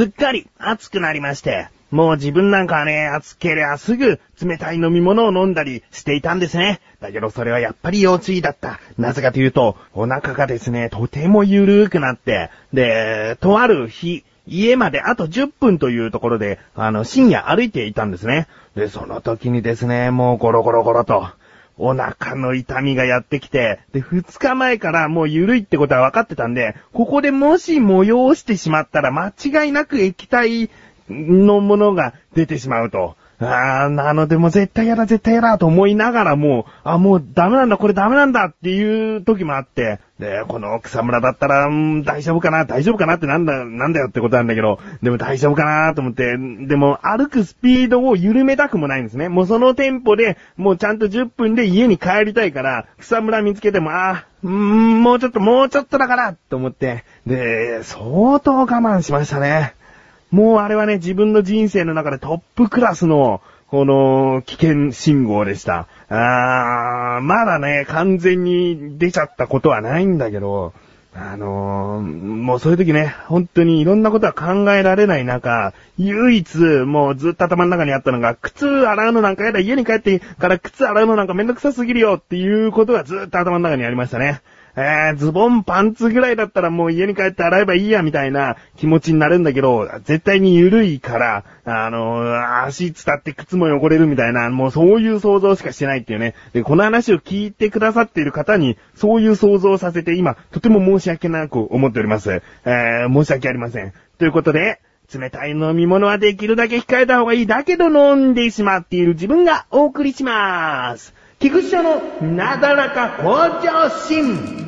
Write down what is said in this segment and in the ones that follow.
すっかり暑くなりまして、もう自分なんかはね、暑けりゃすぐ冷たい飲み物を飲んだりしていたんですね。だけどそれはやっぱり要注意だった。なぜかというと、お腹がですね、とてもゆるくなって、で、とある日、家まであと10分というところで、あの、深夜歩いていたんですね。で、その時にですね、もうゴロゴロゴロと、お腹の痛みがやってきて、で、2日前からもう緩いってことは分かってたんで、ここでもし催してしまったら間違いなく液体のものが出てしまうと。ああ、なのでも絶対やだ絶対やだと思いながらもう、あ、もうダメなんだこれダメなんだっていう時もあって、で、この草むらだったら、うん、大丈夫かな大丈夫かなってなんだ、なんだよってことなんだけど、でも大丈夫かなと思って、でも歩くスピードを緩めたくもないんですね。もうそのテンポで、もうちゃんと10分で家に帰りたいから、草むら見つけても、あー、うん、もうちょっともうちょっとだからと思って、で、相当我慢しましたね。もうあれはね、自分の人生の中でトップクラスの、この、危険信号でした。あー、まだね、完全に出ちゃったことはないんだけど、あのー、もうそういう時ね、本当にいろんなことは考えられない中、唯一、もうずっと頭の中にあったのが、靴洗うのなんかやだ、家に帰ってから靴洗うのなんかめんどくさすぎるよっていうことがずっと頭の中にありましたね。えー、ズボン、パンツぐらいだったらもう家に帰って洗えばいいや、みたいな気持ちになるんだけど、絶対に緩いから、あのー足伝って靴も汚れるみたいな、もうそういう想像しかしてないっていうね。で、この話を聞いてくださっている方に、そういう想像をさせて今、とても申し訳なく思っております。えー、申し訳ありません。ということで、冷たい飲み物はできるだけ控えた方がいい。だけど飲んでしまっている自分がお送りします。菊池社のなだらか向上心。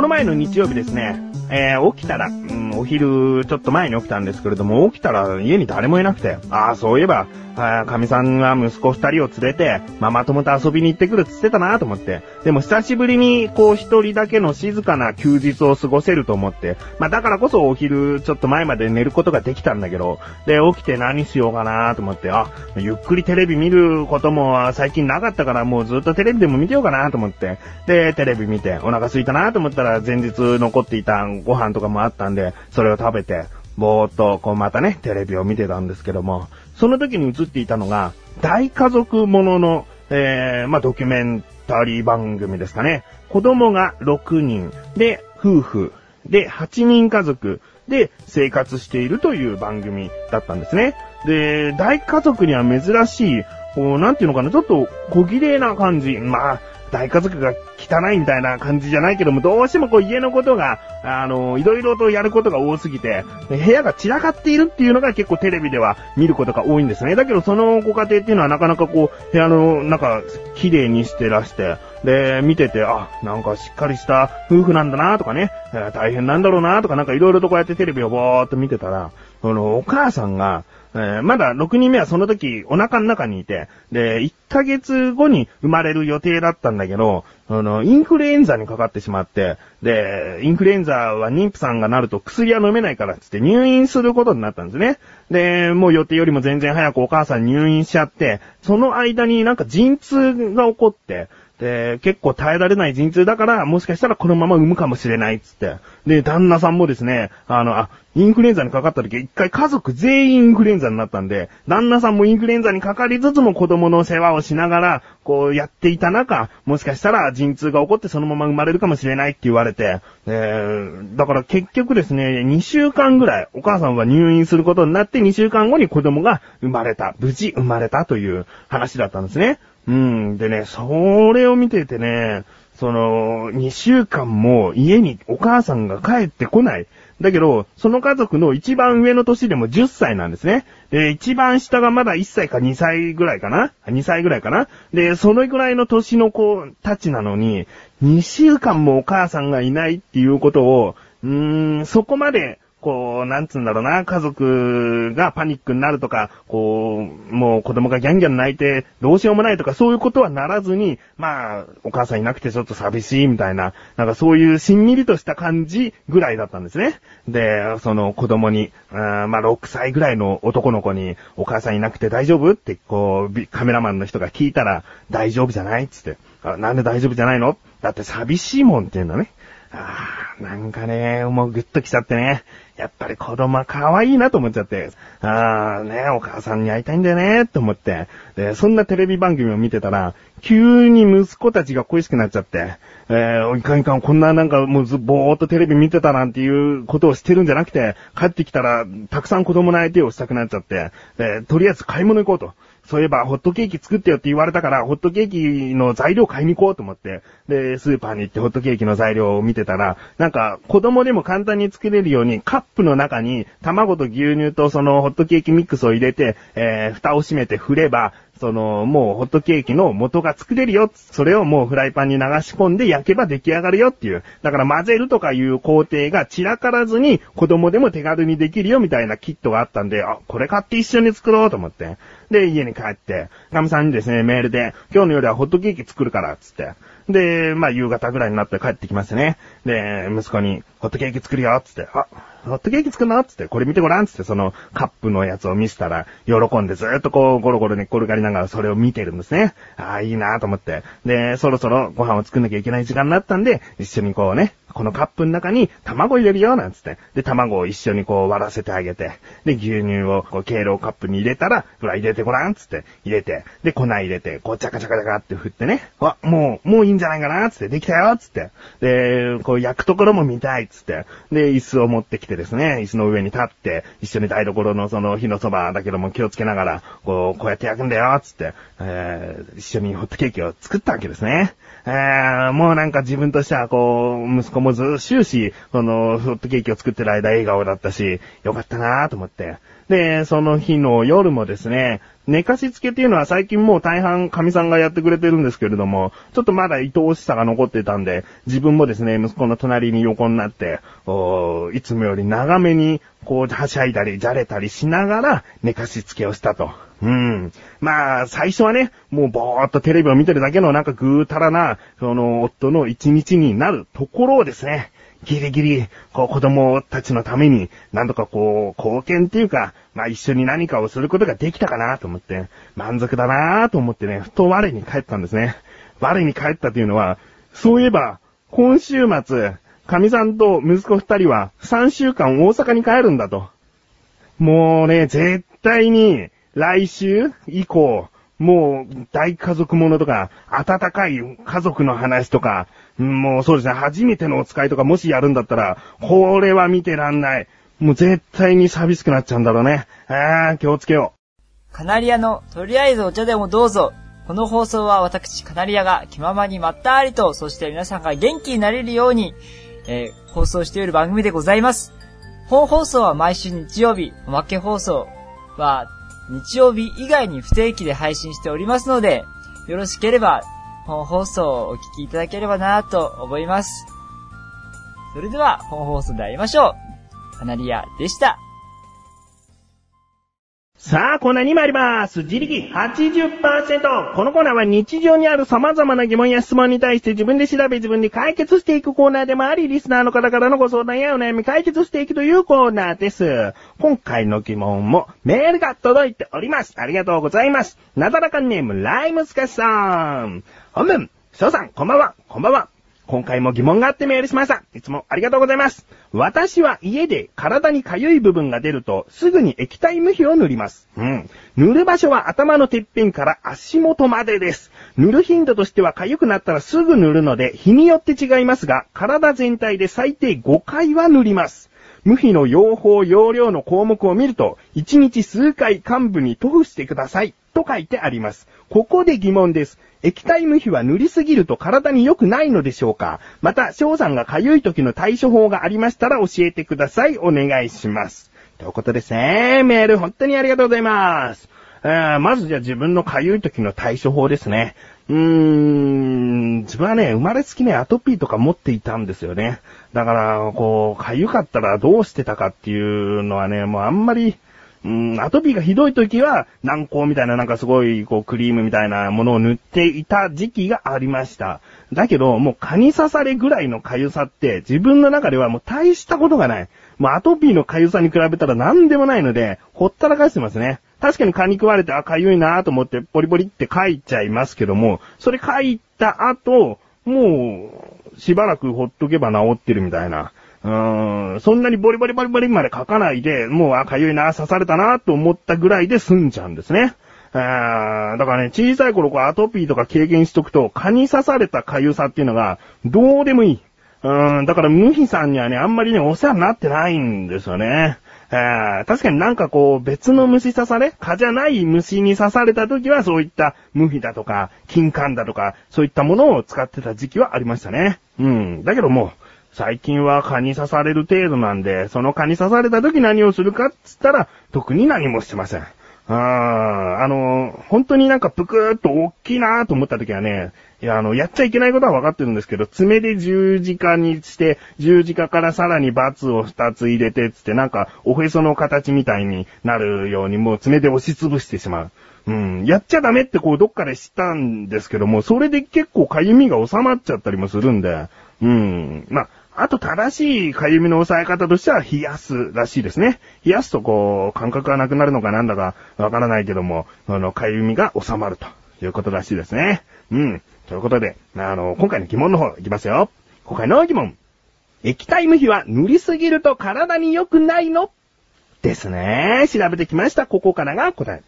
この前の日曜日ですね、えー起きたら、うん、お昼ちょっと前に起きたんですけれども、起きたら家に誰もいなくて、ああ、そういえば、あかみさんが息子二人を連れて、ママ友と遊びに行ってくるって言ってたなと思って、でも久しぶりにこう一人だけの静かな休日を過ごせると思って、まあだからこそお昼ちょっと前まで寝ることができたんだけど、で、起きて何しようかなと思って、あ、ゆっくりテレビ見ることも最近なかったからもうずっとテレビでも見てようかなと思って、で、テレビ見てお腹空いたなと思ったら前日残っていたご飯とかもあったんで、それを食べて、ぼーっとこうまたね、テレビを見てたんですけども、その時に映っていたのが、大家族ものの、えー、まあ、ドキュメンタリー番組ですかね。子供が6人、で、夫婦、で、8人家族、で、生活しているという番組だったんですね。で、大家族には珍しい、こう、なんていうのかな、ちょっと小綺麗な感じ。まあ、大家族が汚いみたいな感じじゃないけども、どうしてもこう家のことが、あの、いろいろとやることが多すぎて、部屋が散らかっているっていうのが結構テレビでは見ることが多いんですね。だけどそのご家庭っていうのはなかなかこう、部屋の中、綺麗にしてらして、で、見てて、あ、なんかしっかりした夫婦なんだなとかね、えー大変なんだろうなとかなんかいろいろとこうやってテレビをぼーっと見てたら、そのお母さんが、えーまだ6人目はその時お腹の中にいて、で、1ヶ月後に生まれる予定だったんだけど、あの、インフルエンザにかかってしまって、で、インフルエンザは妊婦さんがなると薬は飲めないからっつって入院することになったんですね。で、もう予定よりも全然早くお母さん入院しちゃって、その間になんか陣痛が起こって、で、結構耐えられない陣痛だから、もしかしたらこのまま産むかもしれないっつって。で、旦那さんもですね、あの、あ、インフルエンザにかかった時、一回家族全員インフルエンザになったんで、旦那さんもインフルエンザにかかりつつも子供の世話をしながら、こうやっていた中、もしかしたら陣痛が起こってそのまま生まれるかもしれないって言われて、えーだから結局ですね、2週間ぐらい、お母さんは入院することになって2週間後に子供が生まれた、無事生まれたという話だったんですね。うん。でね、それを見ててね、その、2週間も家にお母さんが帰ってこない。だけど、その家族の一番上の年でも10歳なんですね。で、一番下がまだ1歳か2歳ぐらいかな ?2 歳ぐらいかなで、そのぐらいの年の子たちなのに、2週間もお母さんがいないっていうことを、うーん、そこまで、こう、なんつうんだろうな、家族がパニックになるとか、こう、もう子供がギャンギャン泣いてどうしようもないとか、そういうことはならずに、まあ、お母さんいなくてちょっと寂しいみたいな、なんかそういうしんみりとした感じぐらいだったんですね。で、その子供に、うんまあ6歳ぐらいの男の子に、お母さんいなくて大丈夫って、こう、カメラマンの人が聞いたら、大丈夫じゃないつって。なんで大丈夫じゃないの？だって寂しいもんって言うんだね。ああ、なんかね、もうグッと来ちゃってね。やっぱり子供は可愛いなと思っちゃって。ああ、ね、お母さんに会いたいんだよね、と思って。で、そんなテレビ番組を見てたら、急に息子たちが恋しくなっちゃって、えー、いかんいかん、こんななんかもうず、ぼーっとテレビ見てたなんていうことをしてるんじゃなくて、帰ってきたら、たくさん子供の相手をしたくなっちゃって、で、とりあえず買い物行こうと。そういえば、ホットケーキ作ってよって言われたから、ホットケーキの材料買いに行こうと思って、で、スーパーに行ってホットケーキの材料を見てたら、なんか、子供でも簡単に作れるように、カップの中に卵と牛乳とそのホットケーキミックスを入れて、えー、蓋を閉めて振れば、その、もうホットケーキの元が作れるよ。それをもうフライパンに流し込んで焼けば出来上がるよっていう。だから混ぜるとかいう工程が散らからずに子供でも手軽にできるよみたいなキットがあったんで、あ、これ買って一緒に作ろうと思って。で、家に帰って、かみさんにですね、メールで、今日の夜はホットケーキ作るから、つって。で、まあ夕方ぐらいになって帰ってきましてね。で、息子に、ホットケーキ作るよ、つって。あ、ホットケーキ作るの？つって、これ見てごらんつって、そのカップのやつを見せたら、喜んでずっとこう、ゴロゴロ寝っ転がりながらそれを見てるんですね。ああ、いいなと思って。で、そろそろご飯を作んなきゃいけない時間になったんで、一緒にこうね、このカップの中に卵入れるよ、なんつって。で、卵を一緒にこう割らせてあげて。で、牛乳をこう、経路カップに入れたら、ほら入れてごらん、つって。入れて。で、粉入れて、こう、チャカチャカチャカって振ってね。あ、もう、もういいんじゃないかな、つって。できたよ、つって。で、こう、焼くところも見たい、つって。で、椅子を持ってきてですね、椅子の上に立って、一緒に台所のその火のそばだけども気をつけながら、こう、こうやって焼くんだよ、つって、えー、一緒にホットケーキを作ったわけですね。えー、もうなんか自分としてはこう、息子もず終始、その、ホットケーキを作ってる間笑顔だったし、よかったなぁと思って。で、その日の夜もですね、寝かしつけっていうのは最近もう大半神さんがやってくれてるんですけれども、ちょっとまだ愛おしさが残ってたんで、自分もですね、息子の隣に横になって、いつもより長めに、こう、はしゃいだり、じゃれたりしながら、寝かしつけをしたと。うん。まあ、最初はね、もうぼーっとテレビを見てるだけのなんかぐーたらな、その、夫の一日になるところをですね、ギリギリ、こう子供たちのために、なんとかこう、貢献っていうか、まあ一緒に何かをすることができたかなと思って、満足だなと思ってね、ふと我に帰ったんですね。我に帰ったというのは、そういえば、今週末、神さんと息子二人は3週間大阪に帰るんだと。もうね、絶対に来週以降、もう大家族ものとか、温かい家族の話とか、もうそうですね、初めてのお使いとかもしやるんだったら、これは見てらんない。もう絶対に寂しくなっちゃうんだろうね。あー、気をつけよう。カナリアの、とりあえずお茶でもどうぞ。この放送は私、カナリアが気ままにまったりと、そして皆さんが元気になれるように、えー、放送している番組でございます。本放送は毎週日曜日、おまけ放送は日曜日以外に不定期で配信しておりますので、よろしければ本放送をお聞きいただければなと思います。それでは本放送で会いましょう。カナリアでした。さあ、コーナーに参ります。自力80%。このコーナーは日常にある様々な疑問や質問に対して自分で調べ自分で解決していくコーナーでもあり、リスナーの方からのご相談やお悩み解決していくというコーナーです。今回の疑問もメールが届いております。ありがとうございます。なだらかネームライムスカシさん。本文、翔さん、こんばんは、こんばんは。今回も疑問があってメールしました。いつもありがとうございます。私は家で体に痒い部分が出るとすぐに液体無比を塗ります。うん。塗る場所は頭のてっぺんから足元までです。塗る頻度としては痒くなったらすぐ塗るので日によって違いますが、体全体で最低5回は塗ります。無比の用法用量の項目を見ると、1日数回幹部に塗布してくださいと書いてあります。ここで疑問です。液体無比は塗りすぎると体に良くないのでしょうか？また、翔さんが痒い時の対処法がありましたら教えてください。お願いします。ということですね。メール本当にありがとうございます。えー、まずじゃあ自分の痒い時の対処法ですね。うーん、自分はね、生まれつきね、アトピーとか持っていたんですよね。だから、こう、痒かったらどうしてたかっていうのはね、もうあんまり、うん、アトピーがひどい時は、軟膏みたいななんかすごい、こう、クリームみたいなものを塗っていた時期がありました。だけど、もう蚊に刺されぐらいの痒さって、自分の中ではもう大したことがない。もうアトピーの痒さに比べたら何でもないので、ほったらかしてますね。確かに蚊に食われて、あ、痒いなと思って、ポリポリって書いちゃいますけども、それ書いた後、もう、しばらくほっとけば治ってるみたいな。そんなにボリボリボリボリまで書かないで、もう、あ、痒いな、刺されたなと思ったぐらいで済んじゃうんですね。あだからね、小さい頃こうアトピーとか経験しとくと、蚊に刺された痒さっていうのが、どうでもいい。うん、だから、ムヒさんにはね、あんまりね、お世話になってないんですよね。確かになんかこう、別の虫刺され蚊じゃない虫に刺された時は、そういったムヒだとか、金柑だとか、そういったものを使ってた時期はありましたね。うん。だけどもう、最近は蚊に刺される程度なんで、その蚊に刺された時何をするかっつったら、特に何もしてません。あーあの、本当になんかぷくーっと大きいなーと思った時はね、いや、あの、やっちゃいけないことは分かってるんですけど、爪で十字架にして、十字架からさらにバツを二つ入れて、つってなんか、おへその形みたいになるように、もう爪で押しつぶしてしまう。うん。やっちゃダメってこう、どっかで知ったんですけども、それで結構痒みが収まっちゃったりもするんで、うん。まあ、あと正しい痒みの抑え方としては冷やすらしいですね。冷やすとこう、感覚がなくなるのかなんだかわからないけども、あの、痒みが収まるということらしいですね。うん。ということで、あの、今回の疑問の方いきますよ。今回の疑問。液体無比は塗りすぎると体に良くないの？ですね。調べてきました。ここからが答え。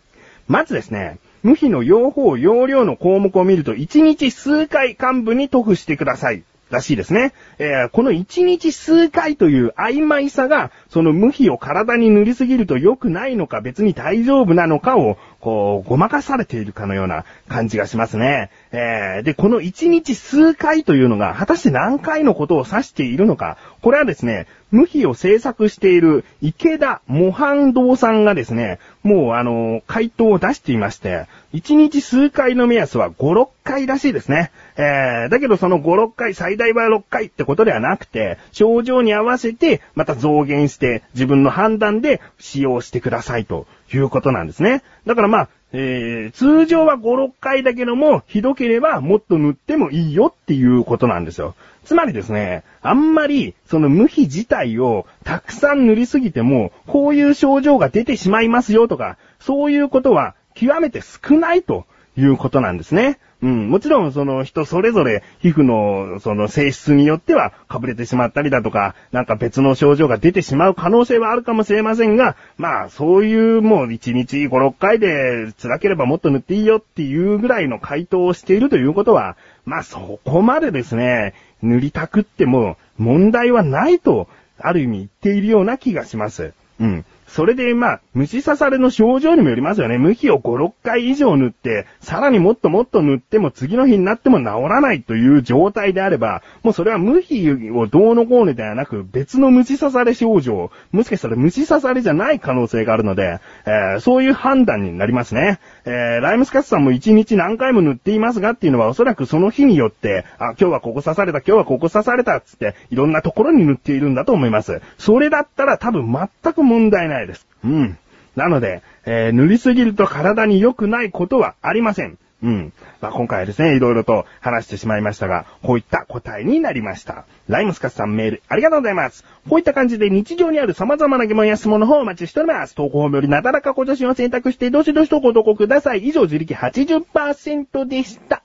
まずですね、無比の用法、用量の項目を見ると、1日数回幹部に塗布してください。らしいですね。えーこの1日数回という曖昧さが、その無比を体に塗りすぎると良くないのか、別に大丈夫なのかを、こう、ごまかされているかのような感じがしますね。えーで、この1日数回というのが、果たして何回のことを指しているのか、これはですね、無比を制作している池田模範堂さんがですね、もうあの、回答を出していまして、1日数回の目安は5、6回らしいですね。えー、だけどその5、6回、最大は6回ってことではなくて、症状に合わせて、また増減して、自分の判断で使用してくださいということなんですね。だからまあ、えー、通常は5、6回だけども、ひどければもっと塗ってもいいよっていうことなんですよ。つまりですね、あんまり、その無比自体をたくさん塗りすぎても、こういう症状が出てしまいますよとか、そういうことは極めて少ないということなんですね。うん。もちろん、その人それぞれ皮膚のその性質によってはかぶれてしまったりだとか、なんか別の症状が出てしまう可能性はあるかもしれませんが、まあ、そういうもう1日5、6回で辛ければもっと塗っていいよっていうぐらいの回答をしているということは、まあそこまでですね、塗りたくっても問題はないと、ある意味言っているような気がします。うん。それで、まあ、虫刺されの症状にもよりますよね。無比を5、6回以上塗って、さらにもっともっと塗っても次の日になっても治らないという状態であれば、もうそれは無比をどうのこうのではなく、別の虫刺され症状、もしかしたら虫刺されじゃない可能性があるので、えーそういう判断になりますね。えーライムスカッツさんも一日何回も塗っていますがっていうのはおそらくその日によって、あ、今日はここ刺された、今日はここ刺されたっつって、いろんなところに塗っているんだと思います。それだったら多分全く問題ないです。うん。なので、えー塗りすぎると体に良くないことはありません。うん。まあ、今回はですね、いろいろと話してしまいましたが、こういった答えになりました。ライムスカスさんメールありがとうございます。こういった感じで日常にある様々な疑問や質問の方をお待ちしております。投稿法よりなだらかご女子を選択して、どしどしとご投稿ください。以上、自力80%でした。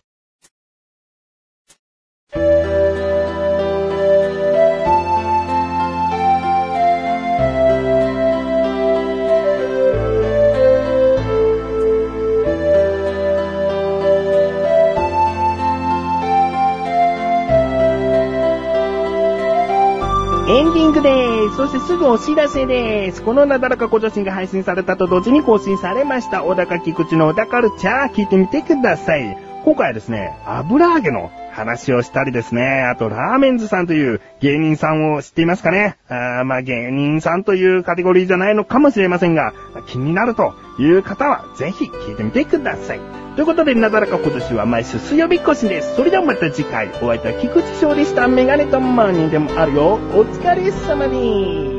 エンディングです。そしてすぐお知らせです。このなだらかご女子が配信されたと同時に更新されました。小高菊池の小高カルチャー聞いてみてください。今回はですね、油揚げの話をしたりですね、あとラーメンズさんという芸人さんを知っていますかねあまあ芸人さんというカテゴリーじゃないのかもしれませんが、気になるという方は、ぜひ聞いてみてください。ということで、なだらか今年は毎週水曜日越しです。それではまた次回、お会いいた菊池翔でした。メガネとマーニーでもあるよ。お疲れ様に。